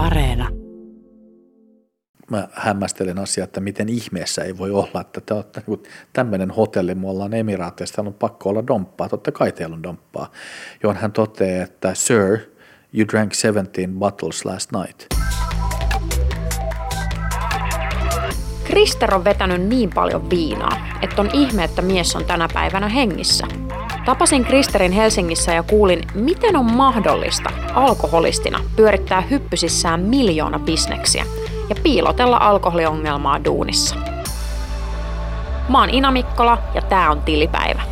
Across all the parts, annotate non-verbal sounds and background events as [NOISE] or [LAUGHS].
Areena. Mä hämmästelen asiaa, että miten ihmeessä ei voi olla, että te olette niin tämmöinen hotelli, me ollaan Emiraateista, on pakko olla domppaa, totta kai teillä on domppaa. Johon hän toteaa, että sir, you drank 17 bottles last night. Krister on vetänyt niin paljon viinaa, että on ihme, että mies on tänä päivänä hengissä. Tapasin Kristerin Helsingissä ja kuulin, miten on mahdollista alkoholistina pyörittää hyppysissään miljoona bisneksiä ja piilotella alkoholiongelmaa duunissa. Mä oon Ina Mikkola ja tää on Tilipäivä.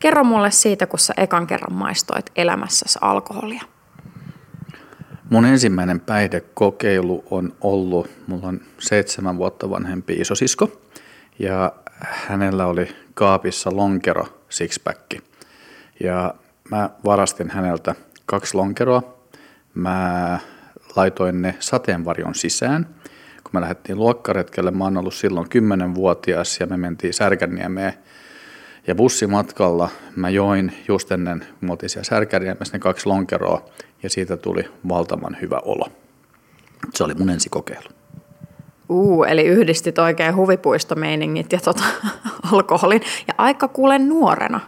Kerro mulle siitä, kun sä ekan kerran maistoit elämässäsi alkoholia. Mun ensimmäinen päihdekokeilu on ollut, mulla on seitsemän vuotta vanhempi isosisko ja hänellä oli kaapissa lonkero sixpack. Ja mä varastin häneltä kaksi lonkeroa. Mä laitoin ne sateenvarjon sisään. Kun me lähdettiin luokkaretkelle, mä oon ollut silloin 10-vuotias ja me mentiin Särkänniemeen. Ja bussimatkalla mä join just ennen, kun me oltiin siellä ne kaksi lonkeroa ja siitä tuli valtavan hyvä olo. Se oli mun ensikokeilu. Uu, eli yhdistit oikein huvipuistomeiningit ja tota, [LAUGHS] alkoholin. Ja aika kuulen nuorena.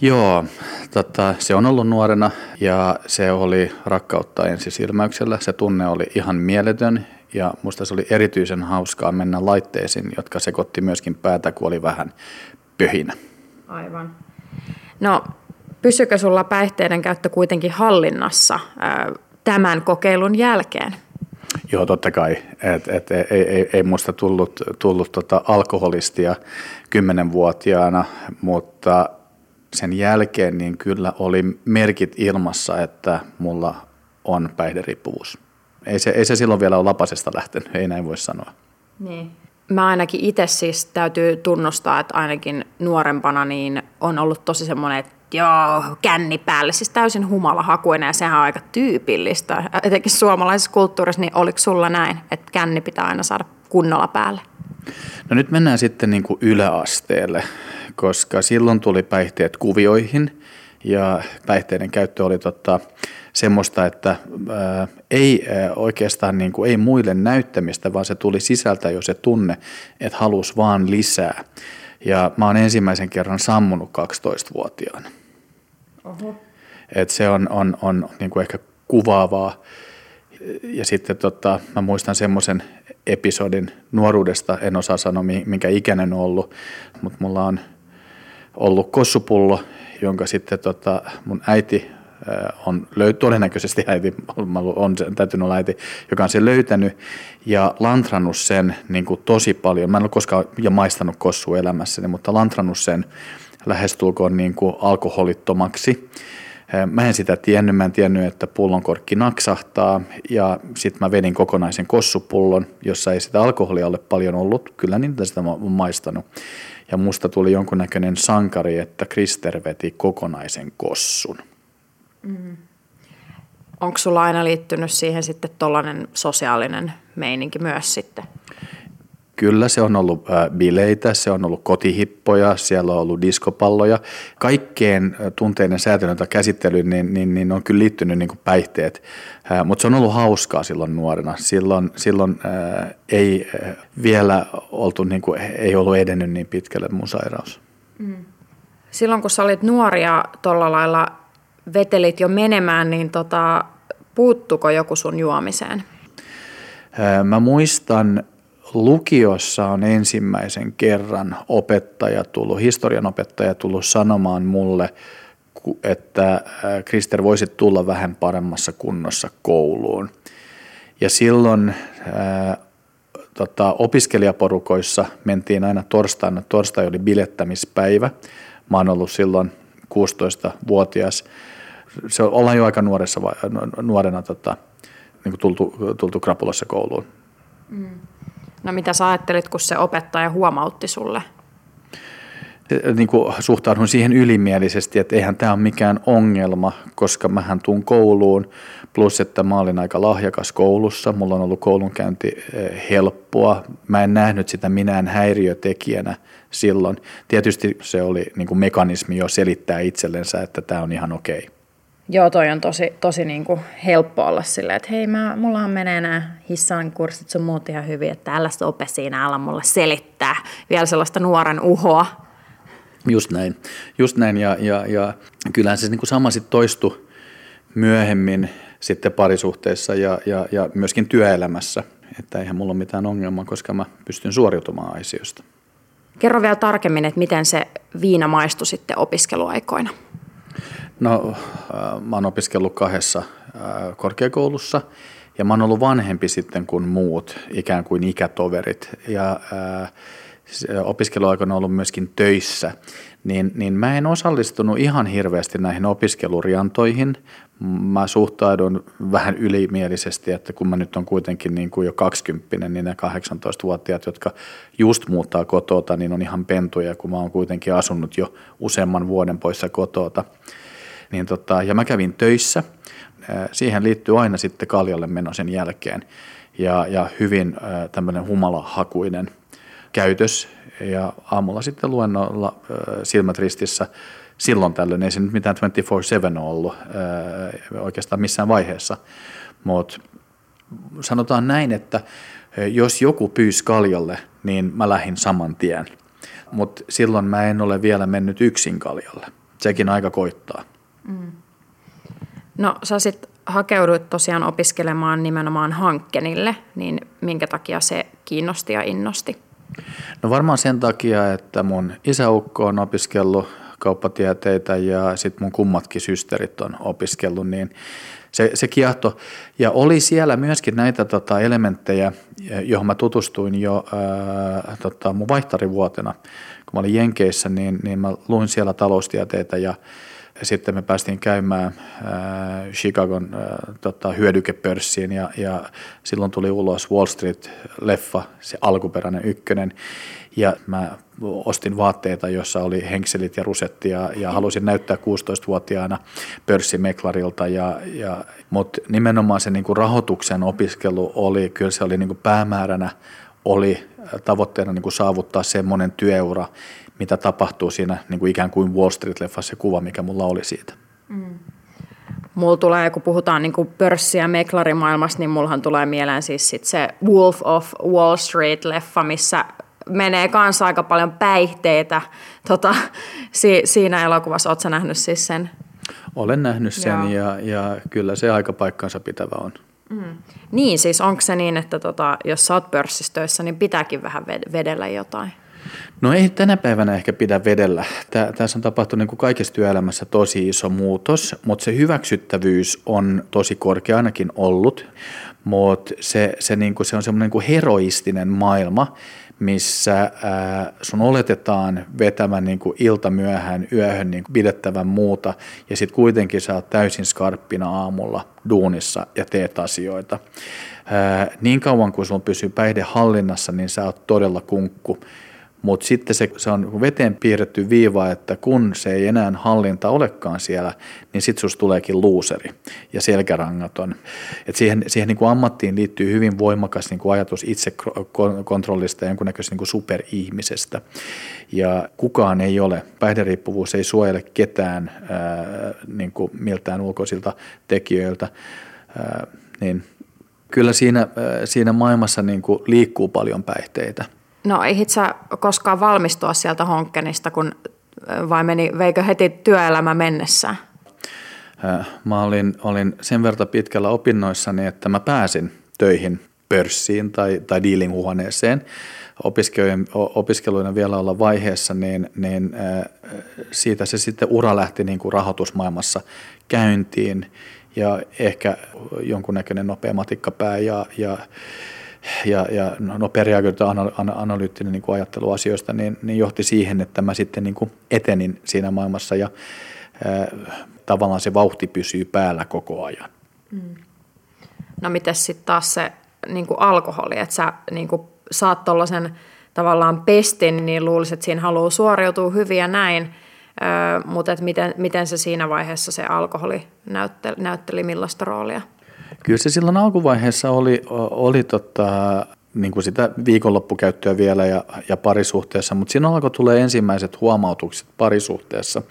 Joo, tota, se on ollut nuorena ja se oli rakkautta ensisilmäyksellä. Se tunne oli ihan mieletön ja musta se oli erityisen hauskaa mennä laitteisiin, jotka sekoitti myöskin päätä, kun oli vähän pöhinä. Aivan. No, pysykö sulla päihteiden käyttö kuitenkin hallinnassa tämän kokeilun jälkeen? Joo, totta kai. Et, et, ei, ei, ei musta tullut, tullut tota alkoholistia kymmenenvuotiaana, mutta sen jälkeen niin kyllä oli merkit ilmassa, että mulla on päihderiippuvuus. Ei se, ei se silloin vielä ole lapasesta lähtenyt, ei näin voi sanoa. Niin. Mä ainakin itse siis täytyy tunnustaa, että ainakin nuorempana niin on ollut tosi semmoinen, että joo, känni päälle, siis täysin humalahakuinen ja sehän on aika tyypillistä. Etenkin suomalaisessa kulttuurissa, niin oliko sulla näin, että känni pitää aina saada kunnolla päälle? No nyt mennään sitten niin kuin yläasteelle, koska silloin tuli päihteet kuvioihin ja päihteiden käyttö oli tota, semmoista, että ää, ei ää, oikeastaan niin kuin, ei muille näyttämistä, vaan se tuli sisältä jo se tunne, että halus vaan lisää. Ja mä oon ensimmäisen kerran sammunut 12-vuotiaana. Oho. Et se on, on, on niin kuin ehkä kuvaavaa. Ja sitten tota, mä muistan semmoisen episodin nuoruudesta, en osaa sanoa minkä ikäinen on ollut, mutta mulla on ollut kossupullo, jonka sitten tota, mun äiti on löyt, todennäköisesti äiti, on täytynyt olla äiti, joka on sen löytänyt ja lantrannut sen niin kuin tosi paljon. Mä en ole koskaan ja maistanut kossu elämässäni, mutta lantrannut sen lähestulkoon niin kuin alkoholittomaksi. Mä en sitä tiennyt, mä en tiennyt, että pullonkorkki naksahtaa ja sitten mä vedin kokonaisen kossupullon, jossa ei sitä alkoholia ole paljon ollut, kyllä niitä sitä mä oon maistanut. Ja musta tuli jonkunnäköinen sankari, että Krister veti kokonaisen kossun. Mm. Onko sulla aina liittynyt siihen sitten tuollainen sosiaalinen meininki myös sitten? Kyllä se on ollut bileitä, se on ollut kotihippoja, siellä on ollut diskopalloja. Kaikkeen tunteiden säätelyntä käsittelyyn niin, niin, niin on kyllä liittynyt niin päihteet, mutta se on ollut hauskaa silloin nuorena. Silloin, silloin ää, ei vielä oltu, niin kuin, ei ollut edennyt niin pitkälle mun sairaus. Mm. Silloin kun sä olit nuoria tuolla lailla vetelit jo menemään, niin tota, puuttuko joku sun juomiseen? Mä muistan, lukiossa on ensimmäisen kerran opettaja tullut, historian opettaja tullut sanomaan mulle, että Krister voisi tulla vähän paremmassa kunnossa kouluun. Ja silloin ää, tota, opiskelijaporukoissa mentiin aina torstaina. Torstai oli bilettämispäivä. Mä oon ollut silloin 16-vuotias se ollaan jo aika nuoressa, nuorena tota, niin kuin tultu, tultu krapulassa kouluun. Mm. No mitä sä ajattelit, kun se opettaja huomautti sulle? Niin kuin suhtaudun siihen ylimielisesti, että eihän tämä ole mikään ongelma, koska mähän tuun kouluun, plus että mä olin aika lahjakas koulussa, mulla on ollut koulunkäynti helppoa, mä en nähnyt sitä minään häiriötekijänä silloin. Tietysti se oli niin kuin mekanismi jo selittää itsellensä, että tämä on ihan okei. Okay. Joo, toi on tosi, tosi niin kuin helppo olla silleen, että hei, mä, mullahan menee nämä hissan kurssit sun muut ihan hyvin, että älä sope siinä, älä mulle selittää vielä sellaista nuoren uhoa. Just näin, just näin ja, ja, ja kyllähän se niin kuin sama sitten toistui myöhemmin sitten parisuhteessa ja, ja, ja myöskin työelämässä, että eihän mulla ole mitään ongelmaa, koska mä pystyn suoriutumaan asioista. Kerro vielä tarkemmin, että miten se viina maistui sitten opiskeluaikoina. No, äh, mä oon opiskellut kahdessa äh, korkeakoulussa ja mä oon ollut vanhempi sitten kuin muut, ikään kuin ikätoverit. Ja äh, opiskeluaikana ollut myöskin töissä, niin, niin mä en osallistunut ihan hirveästi näihin opiskeluriantoihin. Mä suhtaudun vähän ylimielisesti, että kun mä nyt on kuitenkin niin kuin jo 20, niin ne 18-vuotiaat, jotka just muuttaa kotota, niin on ihan pentuja, kun mä oon kuitenkin asunut jo useamman vuoden poissa kotota. Niin tota, ja mä kävin töissä. Siihen liittyy aina sitten kaljalle meno sen jälkeen. Ja, ja hyvin tämmöinen humalahakuinen käytös. Ja aamulla sitten luennolla silmät ristissä silloin tällöin. Ei se nyt mitään 24-7 ollut oikeastaan missään vaiheessa. Mutta sanotaan näin, että jos joku pyysi kaljalle, niin mä lähdin saman tien. Mutta silloin mä en ole vielä mennyt yksin kaljalle. Sekin aika koittaa. Mm. No sä sitten hakeuduit tosiaan opiskelemaan nimenomaan Hankkenille, niin minkä takia se kiinnosti ja innosti? No varmaan sen takia, että mun isäukko on opiskellut kauppatieteitä ja sitten mun kummatkin systerit on opiskellut, niin se, se kiehto. Ja oli siellä myöskin näitä tota, elementtejä, johon mä tutustuin jo ää, tota, mun vaihtarivuotena. Kun mä olin Jenkeissä, niin, niin mä luin siellä taloustieteitä ja sitten me päästiin käymään äh, Chicagon äh, tota, hyödykepörssiin ja, ja silloin tuli ulos Wall Street-leffa, se alkuperäinen ykkönen. Ja mä ostin vaatteita, jossa oli henkselit ja rusetti ja, ja halusin näyttää 16-vuotiaana pörssimeklarilta. Ja, ja, Mutta nimenomaan se niinku rahoituksen opiskelu oli, kyllä se oli niinku päämääränä, oli tavoitteena niinku saavuttaa semmoinen työura, mitä tapahtuu siinä niin kuin ikään kuin Wall Street-leffassa se kuva, mikä mulla oli siitä. Mm. Mulla tulee, kun puhutaan niin kuin pörssi- ja meklarimaailmasta, niin mullahan tulee mieleen siis sit se Wolf of Wall Street-leffa, missä menee kanssa aika paljon päihteitä tota, si- siinä elokuvassa. Oletko nähnyt siis sen? Olen nähnyt sen ja, ja kyllä se aika paikkansa pitävä on. Mm. Niin, siis onko se niin, että tota, jos sä oot pörssistöissä, niin pitääkin vähän vedellä jotain? No ei tänä päivänä ehkä pidä vedellä. Tässä on tapahtunut niin kuin kaikessa työelämässä tosi iso muutos, mutta se hyväksyttävyys on tosi korkea ainakin ollut. Mutta se, se, niin kuin, se on semmoinen niin heroistinen maailma, missä ää, sun oletetaan vetämään niin kuin iltamyöhään yöhön niin pidettävän muuta, ja sitten kuitenkin sä oot täysin skarppina aamulla duunissa ja teet asioita. Ää, niin kauan kuin sun pysyy päihde hallinnassa, niin sä oot todella kunkku. Mutta sitten se, se on veteen piirretty viiva, että kun se ei enää hallinta olekaan siellä, niin sitten susta tuleekin luuseri ja selkärangaton. Et siihen siihen niin kuin ammattiin liittyy hyvin voimakas niin kuin ajatus itsekontrollista ja jonkunnäköisestä niin kuin superihmisestä. Ja kukaan ei ole, päihderiippuvuus ei suojele ketään ää, niin kuin miltään ulkoisilta tekijöiltä, ää, niin kyllä siinä, siinä maailmassa niin kuin liikkuu paljon päihteitä. No ei sä koskaan valmistua sieltä Honkkenista, kun vai meni, veikö heti työelämä mennessä? Mä olin, olin sen verran pitkällä opinnoissani, että mä pääsin töihin pörssiin tai, tai dealing-huoneeseen opiskeluina vielä olla vaiheessa, niin, niin siitä se sitten ura lähti niin kuin rahoitusmaailmassa käyntiin ja ehkä jonkunnäköinen nopea matikkapää ja, ja ja, ja nopea reagointi analyyttinen niin kuin ajattelu asioista, niin, niin johti siihen, että mä sitten niin kuin etenin siinä maailmassa ja ää, tavallaan se vauhti pysyy päällä koko ajan. Mm. No miten sitten taas se niin kuin alkoholi, että sä niin kuin saat tuollaisen tavallaan pestin, niin luulisit, että siinä haluaa suoriutua hyvin ja näin, öö, mutta et miten, miten se siinä vaiheessa se alkoholi näytteli, näytteli millaista roolia? Kyllä se silloin alkuvaiheessa oli, oli tota, niin kuin sitä viikonloppukäyttöä vielä ja, ja parisuhteessa, mutta siinä alkoi tulee ensimmäiset huomautukset parisuhteessa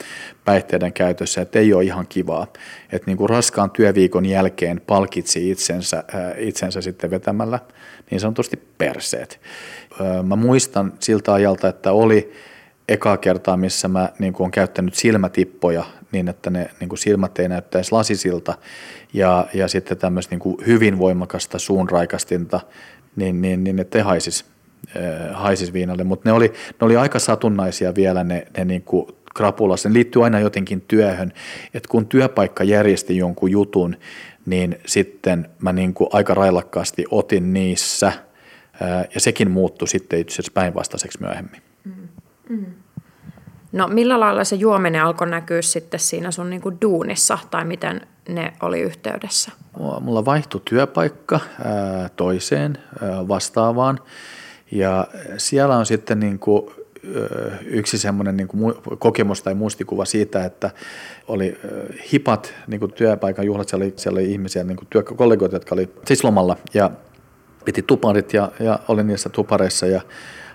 päihteiden käytössä, että ei ole ihan kivaa. Että niin kuin raskaan työviikon jälkeen palkitsi itsensä, itsensä sitten vetämällä niin sanotusti perseet. Mä muistan siltä ajalta, että oli ekaa kertaa, missä mä niin kuin olen käyttänyt silmätippoja niin, että ne niin kuin silmät ei näyttäisi lasisilta ja, ja sitten tämmöistä niin kuin hyvin voimakasta suunraikastinta, niin, niin, niin että ei haisisi, äh, haisis viinalle. Mutta ne oli, ne oli aika satunnaisia vielä ne, ne niin kuin krapula. Se liittyy aina jotenkin työhön, että kun työpaikka järjesti jonkun jutun, niin sitten mä niin kuin aika railakkaasti otin niissä – ja sekin muuttui sitten itse asiassa päinvastaiseksi myöhemmin. Mm. No millä lailla se juominen alkoi näkyä sitten siinä sun niin kuin duunissa tai miten ne oli yhteydessä? Mulla vaihtui työpaikka toiseen vastaavaan ja siellä on sitten niin kuin yksi semmoinen niin kokemus tai muistikuva siitä, että oli hipat niin kuin työpaikan juhlat, siellä oli, siellä oli ihmisiä, niin kuin työkollegoita, jotka oli siis lomalla ja piti tuparit ja, ja olin niissä tupareissa ja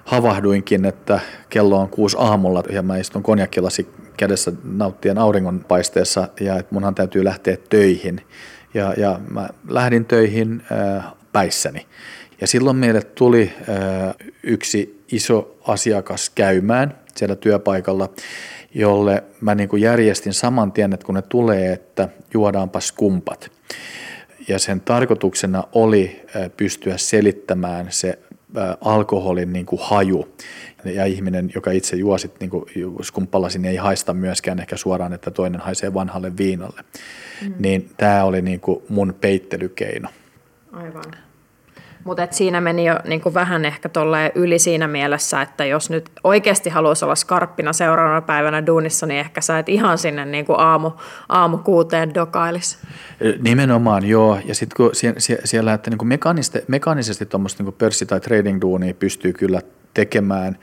havahduinkin, että kello on kuusi aamulla ja mä istun konjakkilasi kädessä nauttien auringonpaisteessa ja että munhan täytyy lähteä töihin. Ja, ja mä lähdin töihin äh, päissäni. Ja silloin meille tuli äh, yksi iso asiakas käymään siellä työpaikalla, jolle mä niin kuin järjestin saman tien, että kun ne tulee, että juodaanpas kumpat. Ja sen tarkoituksena oli äh, pystyä selittämään se alkoholin niin kuin haju. Ja ihminen, joka itse juo sit, niin kuin skumppalasi, niin ei haista myöskään ehkä suoraan, että toinen haisee vanhalle viinalle. Mm. Niin tämä oli niin kuin mun peittelykeino. Aivan. Mutta siinä meni jo niin kuin vähän ehkä yli siinä mielessä, että jos nyt oikeasti haluaisi olla skarppina seuraavana päivänä duunissa, niin ehkä sä et ihan sinne niin kuin aamu, aamu kuuteen dokailisi. Nimenomaan joo, ja sitten kun siellä, että niin kuin mekaanisesti, mekaanisesti tuommoista niin pörssi- tai trading-duunia pystyy kyllä tekemään,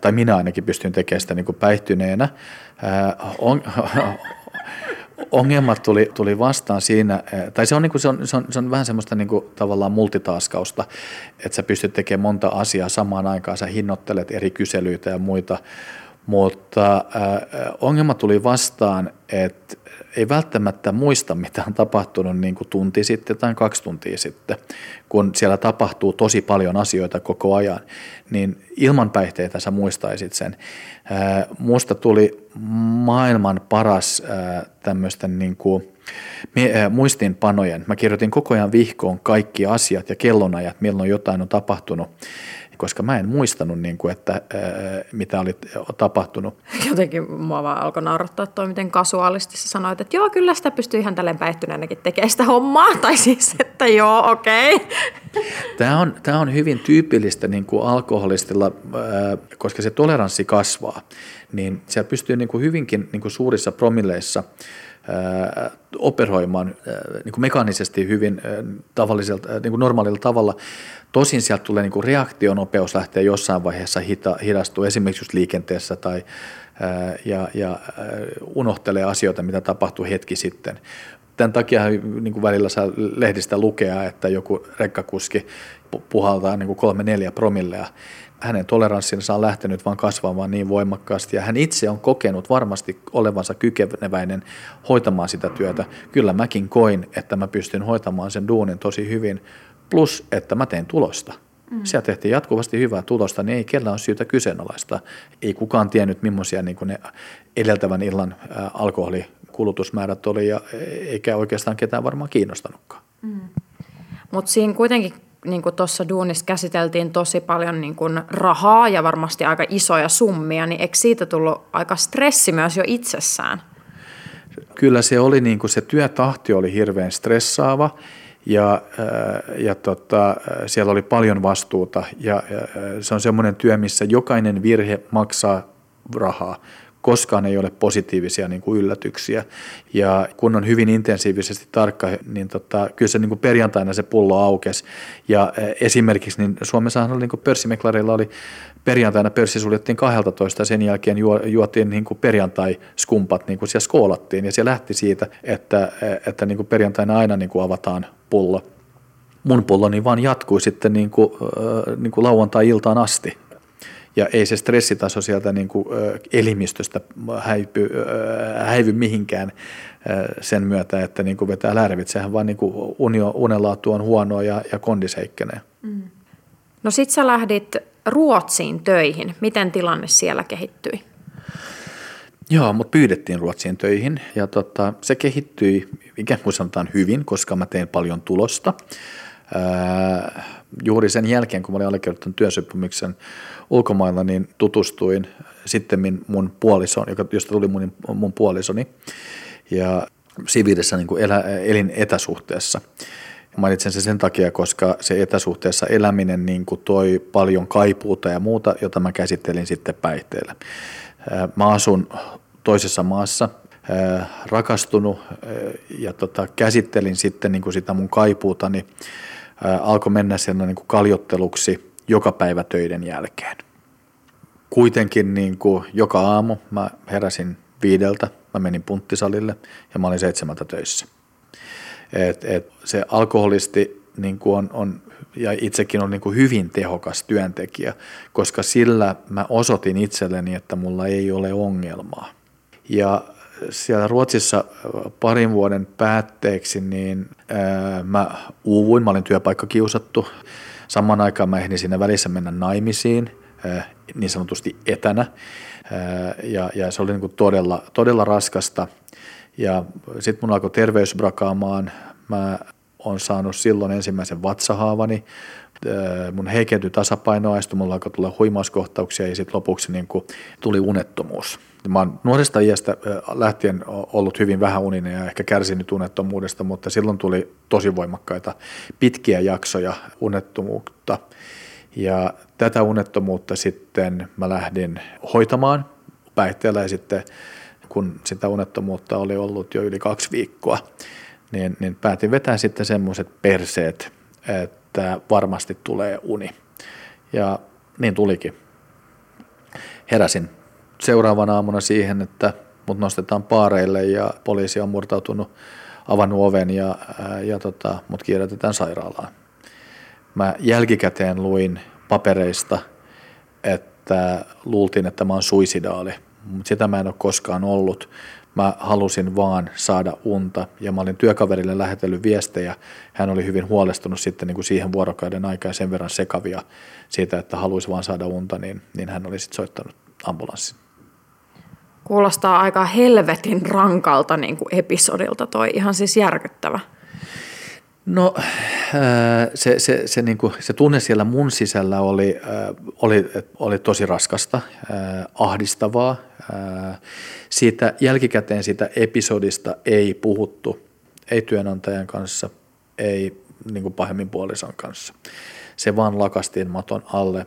tai minä ainakin pystyn tekemään sitä niin kuin päihtyneenä. On, [LAUGHS] ongelmat tuli, tuli vastaan siinä, tai se on, niin kuin, se on, se on, se on vähän semmoista niin kuin, tavallaan multitaskausta, että sä pystyt tekemään monta asiaa samaan aikaan, sä hinnoittelet eri kyselyitä ja muita, mutta äh, ongelma tuli vastaan, että ei välttämättä muista, mitä on tapahtunut niin kuin tunti sitten tai kaksi tuntia sitten, kun siellä tapahtuu tosi paljon asioita koko ajan, niin ilman päihteitä sä muistaisit sen. Musta tuli maailman paras tämmöisten niin kuin, muistiinpanojen. Mä kirjoitin koko ajan vihkoon kaikki asiat ja kellonajat, milloin jotain on tapahtunut koska mä en muistanut, niin kuin, että mitä oli tapahtunut. Jotenkin mua vaan alkoi naurattaa toi, miten kasuaalisti sä sanoit, että joo, kyllä sitä pystyy ihan tälleen päihtyneenäkin tekemään sitä hommaa, [LAUGHS] tai siis, että joo, okei. Okay. Tämä on, tämä on hyvin tyypillistä niin kuin alkoholistilla, koska se toleranssi kasvaa, niin siellä pystyy niin kuin hyvinkin niin kuin suurissa promilleissa – operoimaan niin kuin mekaanisesti hyvin tavalliselta, niin kuin normaalilla tavalla. Tosin sieltä tulee niin kuin reaktionopeus lähtee jossain vaiheessa hita, hidastuu esimerkiksi just liikenteessä tai ja, ja unohtelee asioita, mitä tapahtui hetki sitten. Tämän takia niin kuin välillä saa lehdistä lukea, että joku rekkakuski puhaltaa niin kuin kolme neljä promillea hänen toleranssinsa on lähtenyt vain kasvamaan niin voimakkaasti ja hän itse on kokenut varmasti olevansa kykeneväinen hoitamaan sitä työtä. Kyllä mäkin koin, että mä pystyn hoitamaan sen duunin tosi hyvin, plus että mä teen tulosta. Mm. Siellä tehtiin jatkuvasti hyvää tulosta, niin ei kellään ole syytä kyseenalaista. Ei kukaan tiennyt, millaisia niin ne edeltävän illan alkoholikulutusmäärät oli, ja eikä oikeastaan ketään varmaan kiinnostanutkaan. Mm. Mutta siinä kuitenkin niin kuin tuossa duunissa käsiteltiin tosi paljon niin kuin rahaa ja varmasti aika isoja summia, niin eikö siitä tullut aika stressi myös jo itsessään? Kyllä se oli, niin kuin se työtahti oli hirveän stressaava ja, äh, ja tota, siellä oli paljon vastuuta ja, ja se on semmoinen työ, missä jokainen virhe maksaa rahaa koskaan ei ole positiivisia niin kuin yllätyksiä. Ja kun on hyvin intensiivisesti tarkka, niin tota, kyllä se niin kuin perjantaina se pullo aukesi. Ja esimerkiksi niin Suomessa oli niin pörssimeklareilla oli perjantaina pörssi suljettiin 12 ja sen jälkeen juotiin niin kuin perjantai-skumpat, niin kuin siellä skoolattiin. Ja se lähti siitä, että, että niin kuin perjantaina aina niin kuin avataan pullo. mun pulloni vaan jatkui sitten niin kuin, niin kuin lauantai-iltaan asti. Ja ei se stressitaso sieltä niin kuin elimistöstä häipy, häivy mihinkään sen myötä, että niin kuin vetää lärvit. Sehän vaan niin kuin unio, unenlaatu on huonoa ja, ja kondis heikkenee. Mm. No sit sä lähdit Ruotsiin töihin. Miten tilanne siellä kehittyi? Joo, mutta pyydettiin Ruotsiin töihin ja tota, se kehittyi ikään kuin sanotaan hyvin, koska mä tein paljon tulosta. Ää, juuri sen jälkeen, kun mä olin allekirjoittanut työsopimuksen ulkomailla, niin tutustuin sitten mun puolison, josta tuli mun, mun puolisoni, ja siviilissä niin kuin elä, elin etäsuhteessa. Mainitsen sen sen takia, koska se etäsuhteessa eläminen niin kuin toi paljon kaipuuta ja muuta, jota mä käsittelin sitten päihteillä. Mä asun toisessa maassa, rakastunut ja tota, käsittelin sitten niin kuin sitä mun kaipuutani, alkoi mennä sen niin kuin kaljotteluksi joka päivä töiden jälkeen. Kuitenkin niin kuin joka aamu mä heräsin viideltä, mä menin punttisalille ja mä olin seitsemältä töissä. Et, et se alkoholisti niin kuin on, on, ja itsekin on niin kuin hyvin tehokas työntekijä, koska sillä mä osoitin itselleni, että mulla ei ole ongelmaa. Ja siellä Ruotsissa parin vuoden päätteeksi, niin ää, mä uuvuin, mä olin työpaikkakiusattu. Samaan aikaan mä ehdin siinä välissä mennä naimisiin, ää, niin sanotusti etänä. Ää, ja, ja se oli niin kuin todella, todella raskasta. Ja sitten mun alkoi terveys brakaamaan. Mä on saanut silloin ensimmäisen vatsahaavani. Mun heikentyi tasapainoaistu, mulla alkoi tulla huimauskohtauksia ja sitten lopuksi niin kuin tuli unettomuus. Mä oon nuoresta iästä lähtien ollut hyvin vähäuninen ja ehkä kärsinyt unettomuudesta, mutta silloin tuli tosi voimakkaita pitkiä jaksoja unettomuutta. Ja tätä unettomuutta sitten mä lähdin hoitamaan päihteellä ja sitten kun sitä unettomuutta oli ollut jo yli kaksi viikkoa, niin, niin päätin vetää sitten semmoiset perseet, että varmasti tulee uni. Ja niin tulikin. Heräsin seuraavana aamuna siihen, että mut nostetaan paareille ja poliisi on murtautunut, avannut oven ja, ja tota, mut kiiretetään sairaalaan. Mä jälkikäteen luin papereista, että luultiin, että mä oon suisidaali, mutta sitä mä en ole koskaan ollut. Mä halusin vaan saada unta ja mä olin työkaverille lähetellyt viestejä. Hän oli hyvin huolestunut sitten niin kuin siihen vuorokauden aikaa sen verran sekavia siitä, että haluaisi vaan saada unta, niin, niin hän oli sitten soittanut ambulanssin. Kuulostaa aika helvetin rankalta niin kuin episodilta toi, ihan siis järkyttävä. No se, se, se, niin kuin, se tunne siellä mun sisällä oli, oli, oli tosi raskasta, ahdistavaa. Siitä jälkikäteen siitä episodista ei puhuttu, ei työnantajan kanssa, ei niin kuin pahemmin puolison kanssa. Se vaan lakastiin maton alle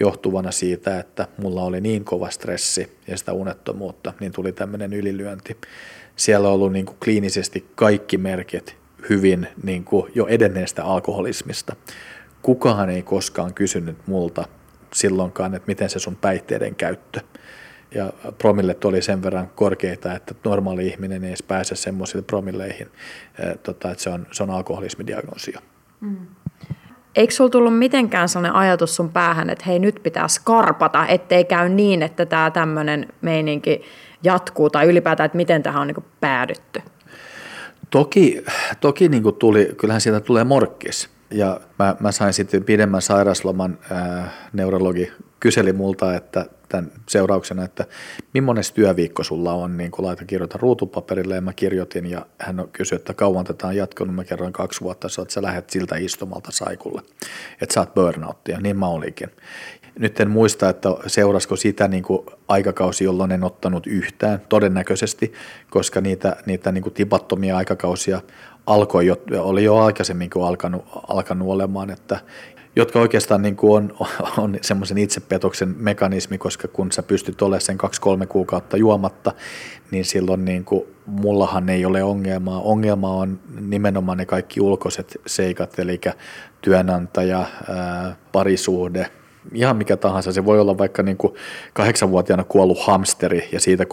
johtuvana siitä, että mulla oli niin kova stressi ja sitä unettomuutta, niin tuli tämmöinen ylilyönti. Siellä on ollut niin kuin kliinisesti kaikki merkit hyvin niin kuin jo edenneestä alkoholismista. Kukaan ei koskaan kysynyt multa silloinkaan, että miten se sun päihteiden käyttö. Ja promillet oli sen verran korkeita, että normaali ihminen ei edes pääse semmoisille promilleihin, tota, että se on, se on alkoholismidiagnoosi. Mm. Eikö sulla tullut mitenkään sellainen ajatus sun päähän, että hei nyt pitää skarpata, ettei käy niin, että tämä tämmöinen meininki jatkuu tai ylipäätään, että miten tähän on niin päädytty? Toki, toki niin kuin tuli, kyllähän sieltä tulee morkkis. Ja mä, mä sain sitten pidemmän sairasloman, ää, neurologi kyseli multa, että tämän seurauksena, että millainen työviikko sulla on, niin kun laita kirjoita ruutupaperille ja mä kirjoitin ja hän kysyi, että kauan tätä on jatkunut, mä kerroin kaksi vuotta, että sä lähdet siltä istumalta saikulle, että sä oot burnouttia, niin mä olikin. Nyt en muista, että seurasko sitä niin kuin aikakausi, jolloin en ottanut yhtään, todennäköisesti, koska niitä, niitä niin kuin tipattomia aikakausia alkoi jo, oli jo aikaisemmin kuin alkanut, alkanut olemaan, että jotka oikeastaan niin kuin on, [LAUGHS] on semmoisen itsepetoksen mekanismi, koska kun sä pystyt olemaan sen kaksi-kolme kuukautta juomatta, niin silloin niin kuin, mullahan ei ole ongelmaa. Ongelma on nimenomaan ne kaikki ulkoiset seikat, eli työnantaja, ää, parisuhde, ihan mikä tahansa. Se voi olla vaikka niin kuin kahdeksanvuotiaana kuollut hamsteri ja siitä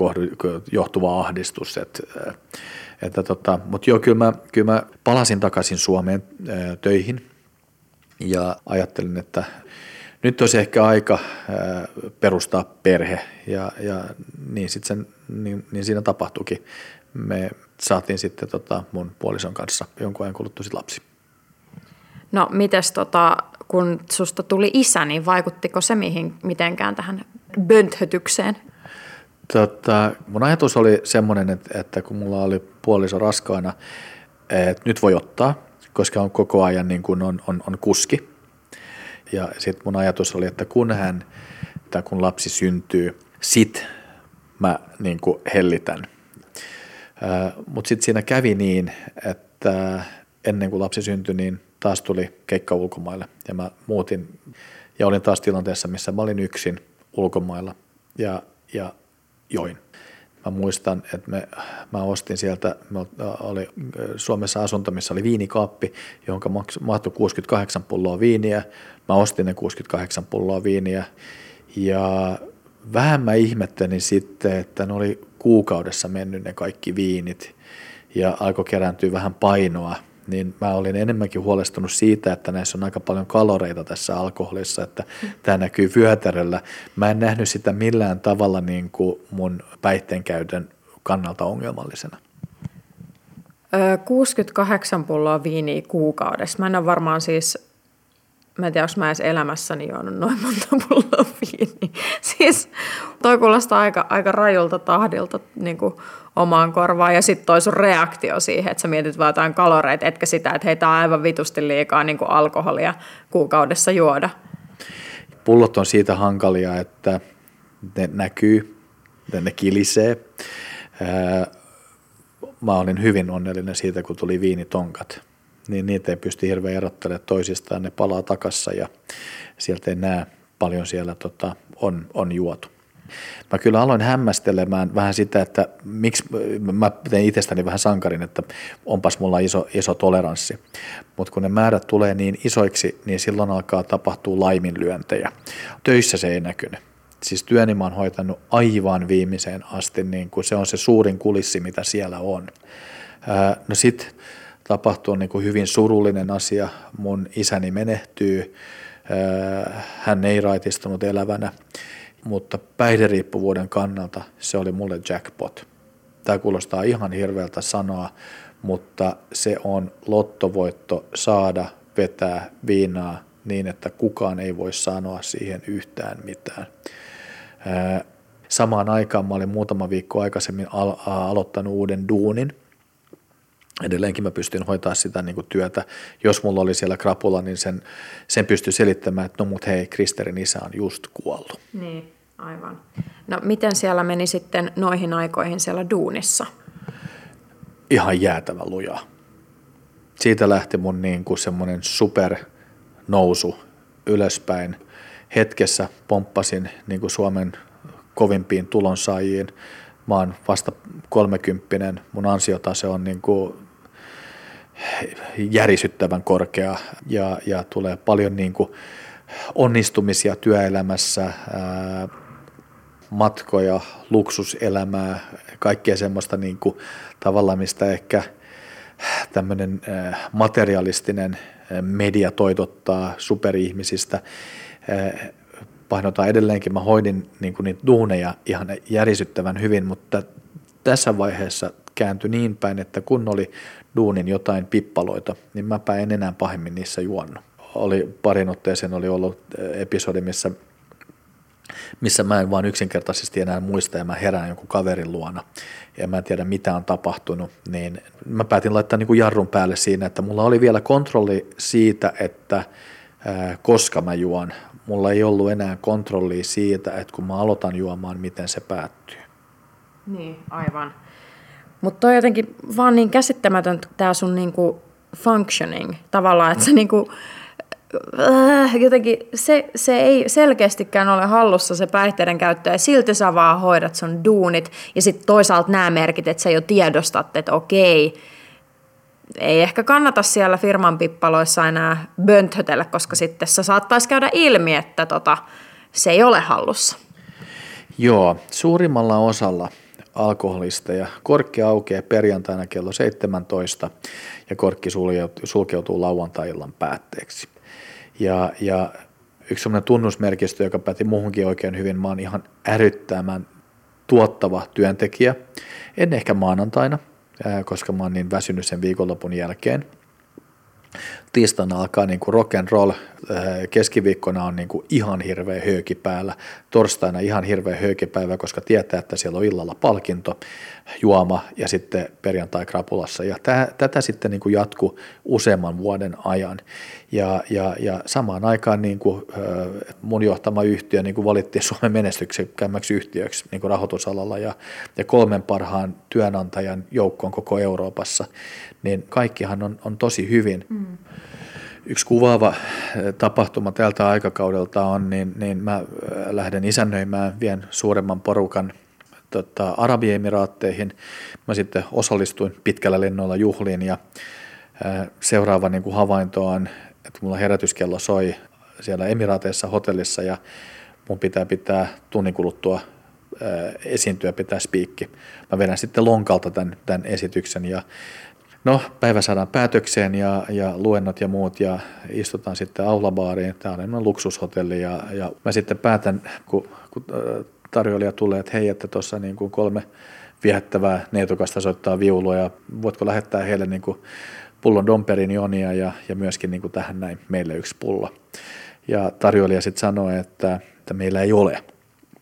johtuva ahdistus. Että, että tota, mutta joo, kyllä mä, kyllä mä palasin takaisin Suomeen ää, töihin – Ja ajattelin, että nyt olisi ehkä aika perustaa perhe ja, ja niin, sit sen, niin, niin siinä tapahtuikin. Me saatiin sitten tota mun puolison kanssa jonkun ajan kuluttua lapsi. No mites tota, kun susta tuli isä, niin vaikuttiko se mihin, mitenkään tähän bönthötykseen? Tota, mun ajatus oli semmoinen, että, että kun mulla oli puoliso raskaana, että nyt voi ottaa, koska on koko ajan niin kuin on, on, on kuski. Ja sitten mun ajatus oli, että kun hän, tai kun lapsi syntyy, sit mä niin kuin hellitän. Mutta sitten siinä kävi niin, että ennen kuin lapsi syntyi, niin taas tuli keikka ulkomaille ja mä muutin ja olin taas tilanteessa, missä mä olin yksin ulkomailla ja, ja join. Mä muistan, että me, mä ostin sieltä, me oli Suomessa asunto, missä oli viinikaappi, johon mahtui 68 pulloa viiniä. Mä ostin ne 68 pulloa viiniä ja vähän mä ihmettelin sitten, että ne oli kuukaudessa mennyt ne kaikki viinit ja alkoi kerääntyä vähän painoa – niin mä olin enemmänkin huolestunut siitä, että näissä on aika paljon kaloreita tässä alkoholissa, että tämä näkyy vyötäröllä. Mä en nähnyt sitä millään tavalla niin kuin mun päihteen käytön kannalta ongelmallisena. 68 pulloa viiniä kuukaudessa. Mä en ole varmaan siis mä en tiedä, onko mä edes elämässäni juonut noin monta pulloa viiniä. Siis toi kuulostaa aika, aika rajulta tahdilta niin kuin omaan korvaan. Ja sitten toi sun reaktio siihen, että sä mietit vaan jotain kaloreita, etkä sitä, että heitä on aivan vitusti liikaa niin kuin alkoholia kuukaudessa juoda. Pullot on siitä hankalia, että ne näkyy, ne kilisee. Mä olin hyvin onnellinen siitä, kun tuli viinitonkat niin niitä ei pysty hirveän erottelemaan toisistaan, ne palaa takassa ja sieltä ei näe paljon siellä tota, on, on juotu. Mä kyllä aloin hämmästelemään vähän sitä, että miksi, mä tein itsestäni vähän sankarin, että onpas mulla iso, iso toleranssi. Mutta kun ne määrät tulee niin isoiksi, niin silloin alkaa tapahtua laiminlyöntejä. Töissä se ei näkynyt. Siis työni mä oon hoitanut aivan viimeiseen asti, niin kuin se on se suurin kulissi, mitä siellä on. no sitten tapahtua niin kuin hyvin surullinen asia. Mun isäni menehtyy, hän ei raitistunut elävänä, mutta päihderiippuvuuden kannalta se oli mulle jackpot. Tämä kuulostaa ihan hirveältä sanoa, mutta se on lottovoitto saada vetää viinaa niin, että kukaan ei voi sanoa siihen yhtään mitään. Samaan aikaan mä olin muutama viikko aikaisemmin aloittanut uuden duunin – edelleenkin mä pystyn hoitaa sitä niin kuin työtä. Jos mulla oli siellä krapula, niin sen, sen pystyi selittämään, että no mut hei, Kristerin isä on just kuollut. Niin, aivan. No miten siellä meni sitten noihin aikoihin siellä duunissa? Ihan jäätävä lujaa. Siitä lähti mun niin kuin semmoinen super nousu ylöspäin. Hetkessä pomppasin niin kuin Suomen kovimpiin tulonsaajiin. Mä oon vasta kolmekymppinen, mun ansiotase on niin kuin järisyttävän korkea ja, ja tulee paljon niin kuin onnistumisia työelämässä, ää, matkoja, luksuselämää, kaikkea semmoista niin kuin, tavalla, mistä ehkä tämmöinen materialistinen media toitottaa superihmisistä. Painotaan edelleenkin, mä hoidin niin kuin niitä duuneja ihan järisyttävän hyvin, mutta tässä vaiheessa kääntyi niin päin, että kun oli duunin jotain pippaloita, niin mäpä en enää pahemmin niissä juonnut. Oli parin otteeseen oli ollut eh, episodi, missä, missä mä en vaan yksinkertaisesti enää muista ja mä herään jonkun kaverin luona ja mä en tiedä mitä on tapahtunut, niin mä päätin laittaa niin kuin jarrun päälle siinä, että mulla oli vielä kontrolli siitä, että eh, koska mä juon. Mulla ei ollut enää kontrollia siitä, että kun mä aloitan juomaan, miten se päättyy. Niin, aivan. Mutta on jotenkin vaan niin käsittämätön tämä sun niinku functioning tavallaan, että se niinku, äh, jotenkin se, se ei selkeästikään ole hallussa se päihteiden käyttö ja silti sä vaan hoidat sun duunit ja sitten toisaalta nämä merkit, että sä jo tiedostat, että okei, ei ehkä kannata siellä firman pippaloissa enää bönthötellä, koska sitten se saattaisi käydä ilmi, että tota, se ei ole hallussa. Joo, suurimmalla osalla alkoholista ja korkki aukeaa perjantaina kello 17 ja korkki sulkeutuu lauantai-illan päätteeksi. Ja, ja yksi sellainen tunnusmerkistö, joka päti muuhunkin oikein hyvin, mä oon ihan äryttämän tuottava työntekijä. En ehkä maanantaina, koska mä oon niin väsynyt sen viikonlopun jälkeen – tiistaina alkaa niin kuin rock and roll, keskiviikkona on niin kuin ihan hirveä höyki päällä, torstaina ihan hirveä höykipäivä, koska tietää, että siellä on illalla palkinto, juoma ja sitten perjantai krapulassa. Ja tätä sitten niin kuin jatkuu useamman vuoden ajan. Ja, ja, ja samaan aikaan niin kuin, mun johtama yhtiö niin kuin valittiin Suomen menestyksekkäimmäksi yhtiöksi niin kuin rahoitusalalla ja, ja kolmen parhaan työnantajan joukkoon koko Euroopassa, niin kaikkihan on, on tosi hyvin. Mm. Yksi kuvaava tapahtuma tältä aikakaudelta on, niin, niin mä lähden isännöimään, vien suuremman porukan tota, Arabiemiraatteihin. Mä sitten osallistuin pitkällä lennoilla juhliin ja seuraava niin kuin havainto on, että mulla herätyskello soi siellä Emiraateissa hotellissa ja mun pitää pitää tunnin kuluttua esiintyä, pitää spiikki. Mä vedän sitten lonkalta tämän, tämän esityksen ja No, päivä saadaan päätökseen ja, ja luennot ja muut ja istutaan sitten aulabaariin. Tämä on luksushotelli ja, ja mä sitten päätän, kun, kun tarjoilija tulee, että hei, että tuossa niin kuin kolme viehättävää neitokasta soittaa viulua ja voitko lähettää heille niin kuin pullon Domperin Jonia ja, ja myöskin niin kuin tähän näin meille yksi pullo. Ja tarjoilija sitten sanoi, että, että meillä ei ole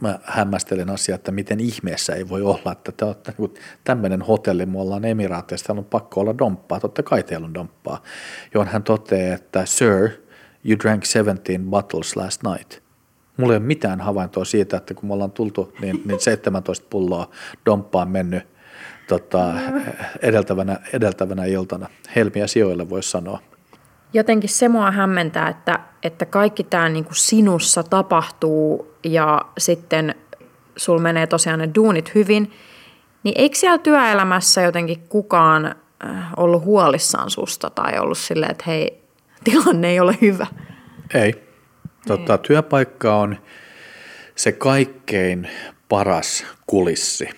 mä hämmästelen asiaa, että miten ihmeessä ei voi olla, että te olette niin tämmöinen hotelli, me ollaan Emiraateista, on pakko olla domppaa, totta kai teillä on domppaa. Johon hän toteaa, että sir, you drank 17 bottles last night. Mulla ei ole mitään havaintoa siitä, että kun me ollaan tultu, niin, niin 17 pulloa domppaa mennyt tota, edeltävänä, edeltävänä iltana. Helmiä sijoille voisi sanoa. Jotenkin se mua hämmentää, että, että kaikki tämä niin sinussa tapahtuu ja sitten sul menee tosiaan ne duunit hyvin, niin eikö siellä työelämässä jotenkin kukaan äh, ollut huolissaan susta tai ollut silleen, että hei, tilanne ei ole hyvä? Ei. Totta, työpaikka on se kaikkein paras kulissi.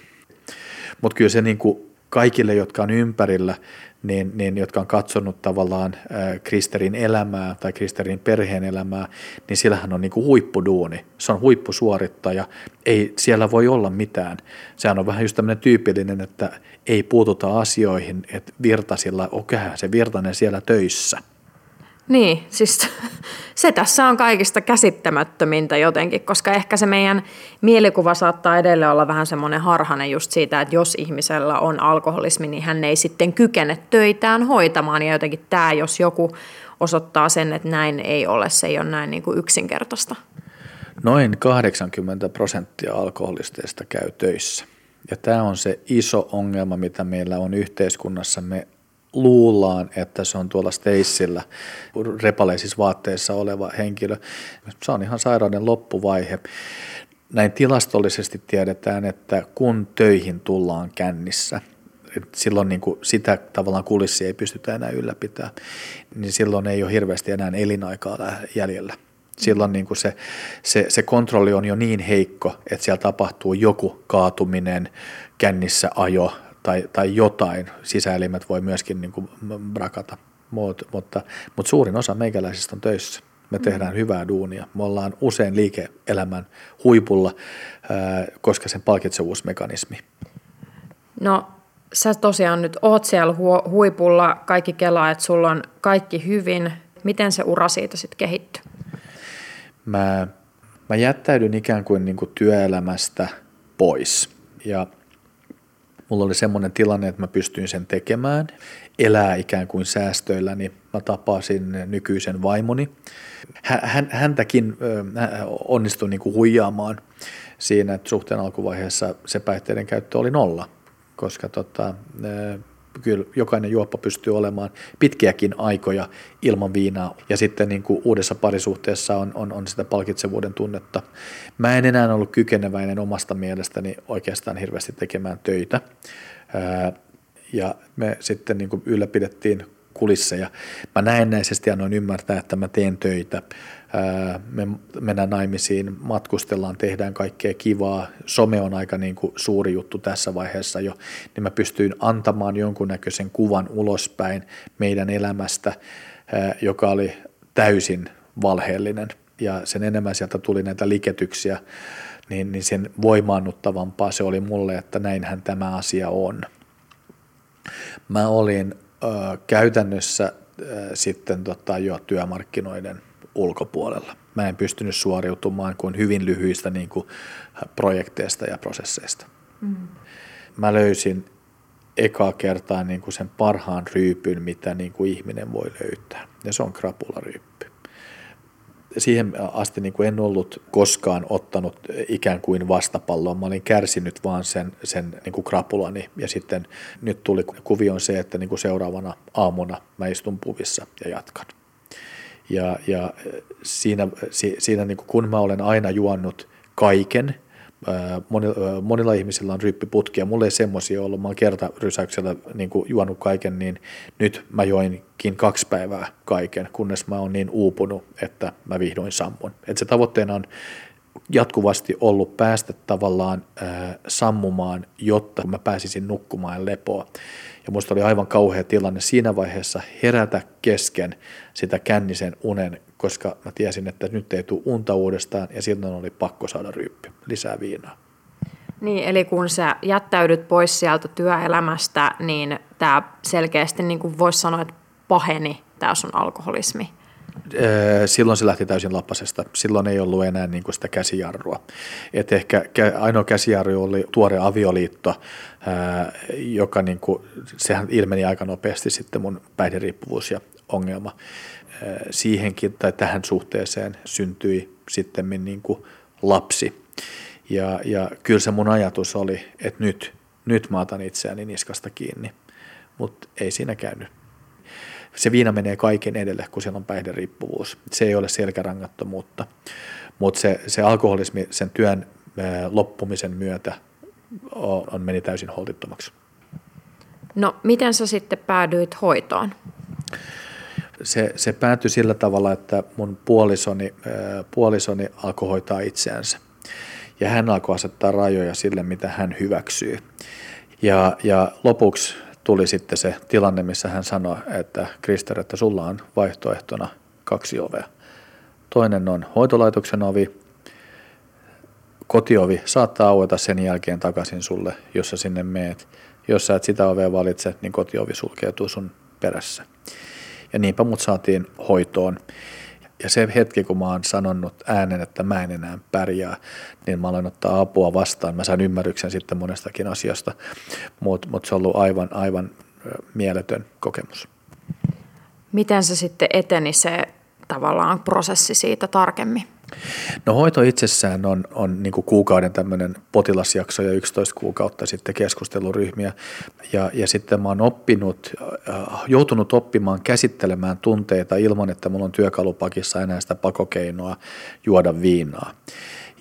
Mutta kyllä se niin kuin kaikille, jotka on ympärillä, niin, niin, jotka on katsonut tavallaan Kristerin elämää tai Kristerin perheen elämää, niin sillähän on niin kuin huippuduuni. Se on huippusuorittaja. Ei siellä voi olla mitään. Sehän on vähän just tämmöinen tyypillinen, että ei puututa asioihin, että Virtasilla, okei, se Virtanen siellä töissä – niin, siis [LAUGHS] se tässä on kaikista käsittämättömintä jotenkin, koska ehkä se meidän mielikuva saattaa edelleen olla vähän semmoinen harhainen just siitä, että jos ihmisellä on alkoholismi, niin hän ei sitten kykene töitään hoitamaan ja jotenkin tämä, jos joku osoittaa sen, että näin ei ole, se ei ole näin niin kuin yksinkertaista. Noin 80 prosenttia alkoholisteista käy töissä. Ja tämä on se iso ongelma, mitä meillä on yhteiskunnassamme luullaan, että se on tuolla steissillä repaleisissa vaatteissa oleva henkilö. Se on ihan sairauden loppuvaihe. Näin tilastollisesti tiedetään, että kun töihin tullaan kännissä, silloin niin kuin sitä tavallaan kulissia ei pystytä enää ylläpitämään, niin silloin ei ole hirveästi enää elinaikaa jäljellä. Silloin niin kuin se, se, se kontrolli on jo niin heikko, että siellä tapahtuu joku kaatuminen, kännissä ajo, tai, tai jotain. Sisäelimet voi myöskin niin kuin brakata, Mut, mutta, mutta suurin osa meikäläisistä on töissä. Me mm. tehdään hyvää duunia. Me ollaan usein liike-elämän huipulla, koska sen palkitsevuusmekanismi. No sä tosiaan nyt oot siellä huipulla, kaikki kelaa, että sulla on kaikki hyvin. Miten se ura siitä sitten kehittyy? Mä, mä jättäydyn ikään kuin, niin kuin työelämästä pois ja – mulla oli semmoinen tilanne, että mä pystyin sen tekemään, elää ikään kuin säästöillä, niin mä tapasin nykyisen vaimoni. Hän, häntäkin onnistui niin kuin huijaamaan siinä, että suhteen alkuvaiheessa se päihteiden käyttö oli nolla, koska tota, kyllä jokainen juoppa pystyy olemaan pitkiäkin aikoja ilman viinaa. Ja sitten niin kuin uudessa parisuhteessa on, on, on sitä palkitsevuuden tunnetta. Mä en enää ollut kykeneväinen omasta mielestäni oikeastaan hirveästi tekemään töitä. Ja me sitten niin kuin ylläpidettiin kulisseja. Mä näennäisesti annoin ymmärtää, että mä teen töitä me mennään naimisiin, matkustellaan, tehdään kaikkea kivaa. Some on aika niin kuin suuri juttu tässä vaiheessa jo, niin mä pystyin antamaan jonkunnäköisen kuvan ulospäin meidän elämästä, joka oli täysin valheellinen ja sen enemmän sieltä tuli näitä liketyksiä, niin, niin sen voimaannuttavampaa se oli mulle, että näinhän tämä asia on. Mä olin käytännössä sitten tota, jo työmarkkinoiden ulkopuolella. Mä en pystynyt suoriutumaan kuin hyvin lyhyistä niin kuin, projekteista ja prosesseista. Mm. Mä löysin ekaa kertaa niin kuin sen parhaan ryypyn, mitä niin kuin ihminen voi löytää. Ja se on krapularyyppy. Siihen asti niin kuin en ollut koskaan ottanut ikään kuin vastapalloa. Mä olin kärsinyt vaan sen, sen niin kuin krapulani. Ja sitten nyt tuli kuvioon se, että niin kuin seuraavana aamuna mä istun puvissa ja jatkan. Ja, ja siinä, siinä niin kuin kun mä olen aina juonnut kaiken – monilla ihmisillä on ryppiputkia. Mulla ei semmoisia ollut. Mä oon rysäyksellä niin juonut kaiken, niin nyt mä joinkin kaksi päivää kaiken, kunnes mä oon niin uupunut, että mä vihdoin sammun. Et se tavoitteena on jatkuvasti ollut päästä tavallaan äh, sammumaan, jotta mä pääsisin nukkumaan lepoa. Ja musta oli aivan kauhea tilanne siinä vaiheessa herätä kesken sitä kännisen unen, koska mä tiesin, että nyt ei tule unta uudestaan ja silloin oli pakko saada ryyppi, lisää viinaa. Niin, eli kun sä jättäydyt pois sieltä työelämästä, niin tämä selkeästi niin kuin voisi sanoa, että paheni tämä sun alkoholismi. Silloin se lähti täysin lappasesta. Silloin ei ollut enää niin kuin sitä käsijarrua. Et ehkä ainoa käsijarru oli tuore avioliitto, joka niin kuin, sehän ilmeni aika nopeasti sitten mun päihderiippuvuus ja ongelma. Siihenkin tai tähän suhteeseen syntyi sitten niin kuin lapsi. Ja, ja kyllä se mun ajatus oli, että nyt, nyt mä otan itseäni niskasta kiinni, mutta ei siinä käynyt se viina menee kaiken edelle, kun siellä on päihderiippuvuus. Se ei ole selkärangattomuutta, mutta se, se alkoholismi sen työn loppumisen myötä on, on meni täysin holtittomaksi. No, miten sä sitten päädyit hoitoon? Se, se päätyi sillä tavalla, että mun puolisoni, puolisoni alkoi hoitaa itseänsä. Ja hän alkoi asettaa rajoja sille, mitä hän hyväksyy. Ja, ja lopuksi tuli sitten se tilanne, missä hän sanoi, että Krister, että sulla on vaihtoehtona kaksi ovea. Toinen on hoitolaitoksen ovi, kotiovi saattaa aueta sen jälkeen takaisin sulle, jos sä sinne meet. Jos sä et sitä ovea valitse, niin kotiovi sulkeutuu sun perässä. Ja niinpä mut saatiin hoitoon. Ja se hetki, kun mä oon sanonut äänen, että mä en enää pärjää, niin mä aloin ottaa apua vastaan. Mä sain ymmärryksen sitten monestakin asiasta, mutta mut se on ollut aivan, aivan mieletön kokemus. Miten se sitten eteni se tavallaan prosessi siitä tarkemmin? No hoito itsessään on, on niin kuin kuukauden tämmöinen potilasjakso ja 11 kuukautta sitten keskusteluryhmiä. Ja, ja sitten mä oon oppinut, äh, joutunut oppimaan käsittelemään tunteita ilman, että mulla on työkalupakissa enää sitä pakokeinoa juoda viinaa.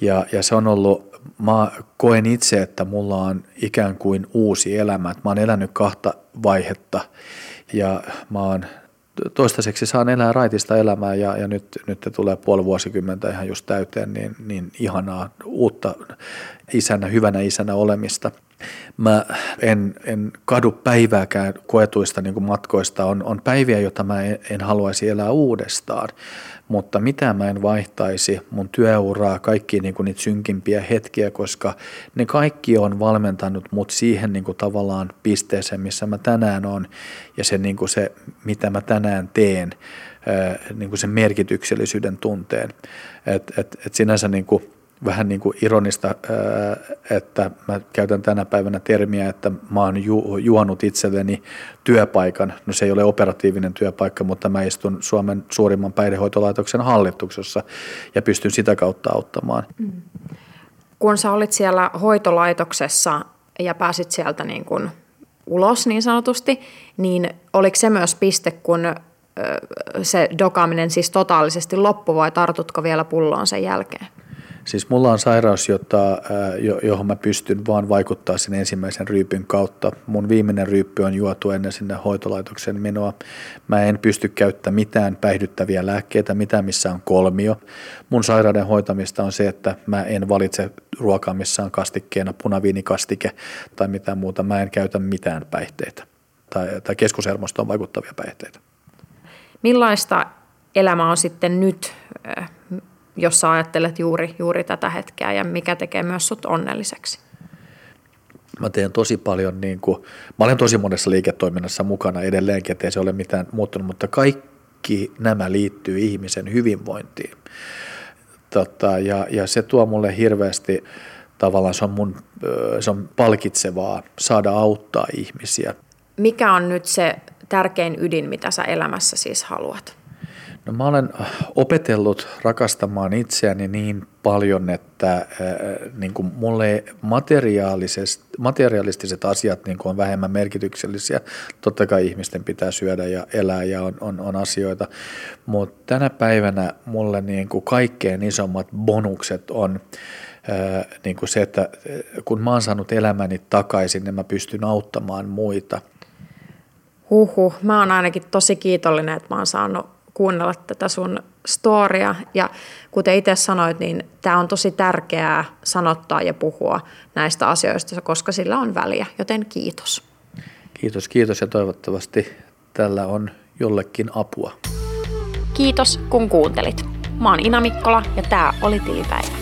Ja, ja se on ollut, mä koen itse, että mulla on ikään kuin uusi elämä. Mä oon elänyt kahta vaihetta ja mä oon toistaiseksi saan elää raitista elämää ja, ja nyt, nyt tulee puoli vuosikymmentä ihan just täyteen, niin, niin ihanaa uutta isänä, hyvänä isänä olemista. Mä en, en kadu päivääkään koetuista niin matkoista. On, on päiviä, joita mä en, en haluaisi elää uudestaan mutta mitä mä en vaihtaisi mun työuraa, kaikki niin kuin niitä synkimpiä hetkiä, koska ne kaikki on valmentanut mut siihen niin kuin tavallaan pisteeseen, missä mä tänään on ja se, niin kuin se mitä mä tänään teen, niin kuin sen merkityksellisyyden tunteen. Et, et, et sinänsä niin kuin vähän niin kuin ironista, että mä käytän tänä päivänä termiä, että mä oon ju, juonut itselleni työpaikan. No se ei ole operatiivinen työpaikka, mutta mä istun Suomen suurimman päihdehoitolaitoksen hallituksessa ja pystyn sitä kautta auttamaan. Mm. Kun sä olit siellä hoitolaitoksessa ja pääsit sieltä niin kuin ulos niin sanotusti, niin oliko se myös piste, kun se dokaaminen siis totaalisesti loppui vai tartutko vielä pulloon sen jälkeen? Siis mulla on sairaus, jota, johon mä pystyn vaan vaikuttaa sen ensimmäisen ryypyn kautta. Mun viimeinen ryyppy on juotu ennen sinne hoitolaitoksen menoa. Mä en pysty käyttämään mitään päihdyttäviä lääkkeitä, mitään missä on kolmio. Mun sairauden hoitamista on se, että mä en valitse ruokaa, missä on kastikkeena punaviinikastike tai mitään muuta. Mä en käytä mitään päihteitä tai, tai keskushermostoon vaikuttavia päihteitä. Millaista elämä on sitten nyt, jos sä ajattelet juuri, juuri tätä hetkeä ja mikä tekee myös sut onnelliseksi? Mä teen tosi paljon, niin kuin, mä olen tosi monessa liiketoiminnassa mukana edelleenkin, ettei se ole mitään muuttunut, mutta kaikki nämä liittyy ihmisen hyvinvointiin. Tota, ja, ja se tuo mulle hirveästi, tavallaan se on, mun, se on palkitsevaa saada auttaa ihmisiä. Mikä on nyt se tärkein ydin, mitä sä elämässä siis haluat? No mä olen opetellut rakastamaan itseäni niin paljon, että äh, niin kuin mulle materialistiset asiat niin kuin on vähemmän merkityksellisiä. Totta kai ihmisten pitää syödä ja elää ja on, on, on asioita, mutta tänä päivänä mulle niin kuin kaikkein isommat bonukset on äh, niin kuin se, että kun mä oon saanut elämäni takaisin, niin mä pystyn auttamaan muita. Huhhuh, mä oon ainakin tosi kiitollinen, että mä oon saanut kuunnella tätä sun storia. Ja kuten itse sanoit, niin tämä on tosi tärkeää sanottaa ja puhua näistä asioista, koska sillä on väliä. Joten kiitos. Kiitos, kiitos ja toivottavasti tällä on jollekin apua. Kiitos kun kuuntelit. Mä oon Ina Mikkola ja tämä oli Tilipäivä.